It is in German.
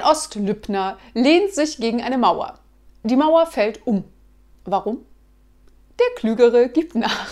Ein Ostlübner lehnt sich gegen eine Mauer. Die Mauer fällt um. Warum? Der Klügere gibt nach.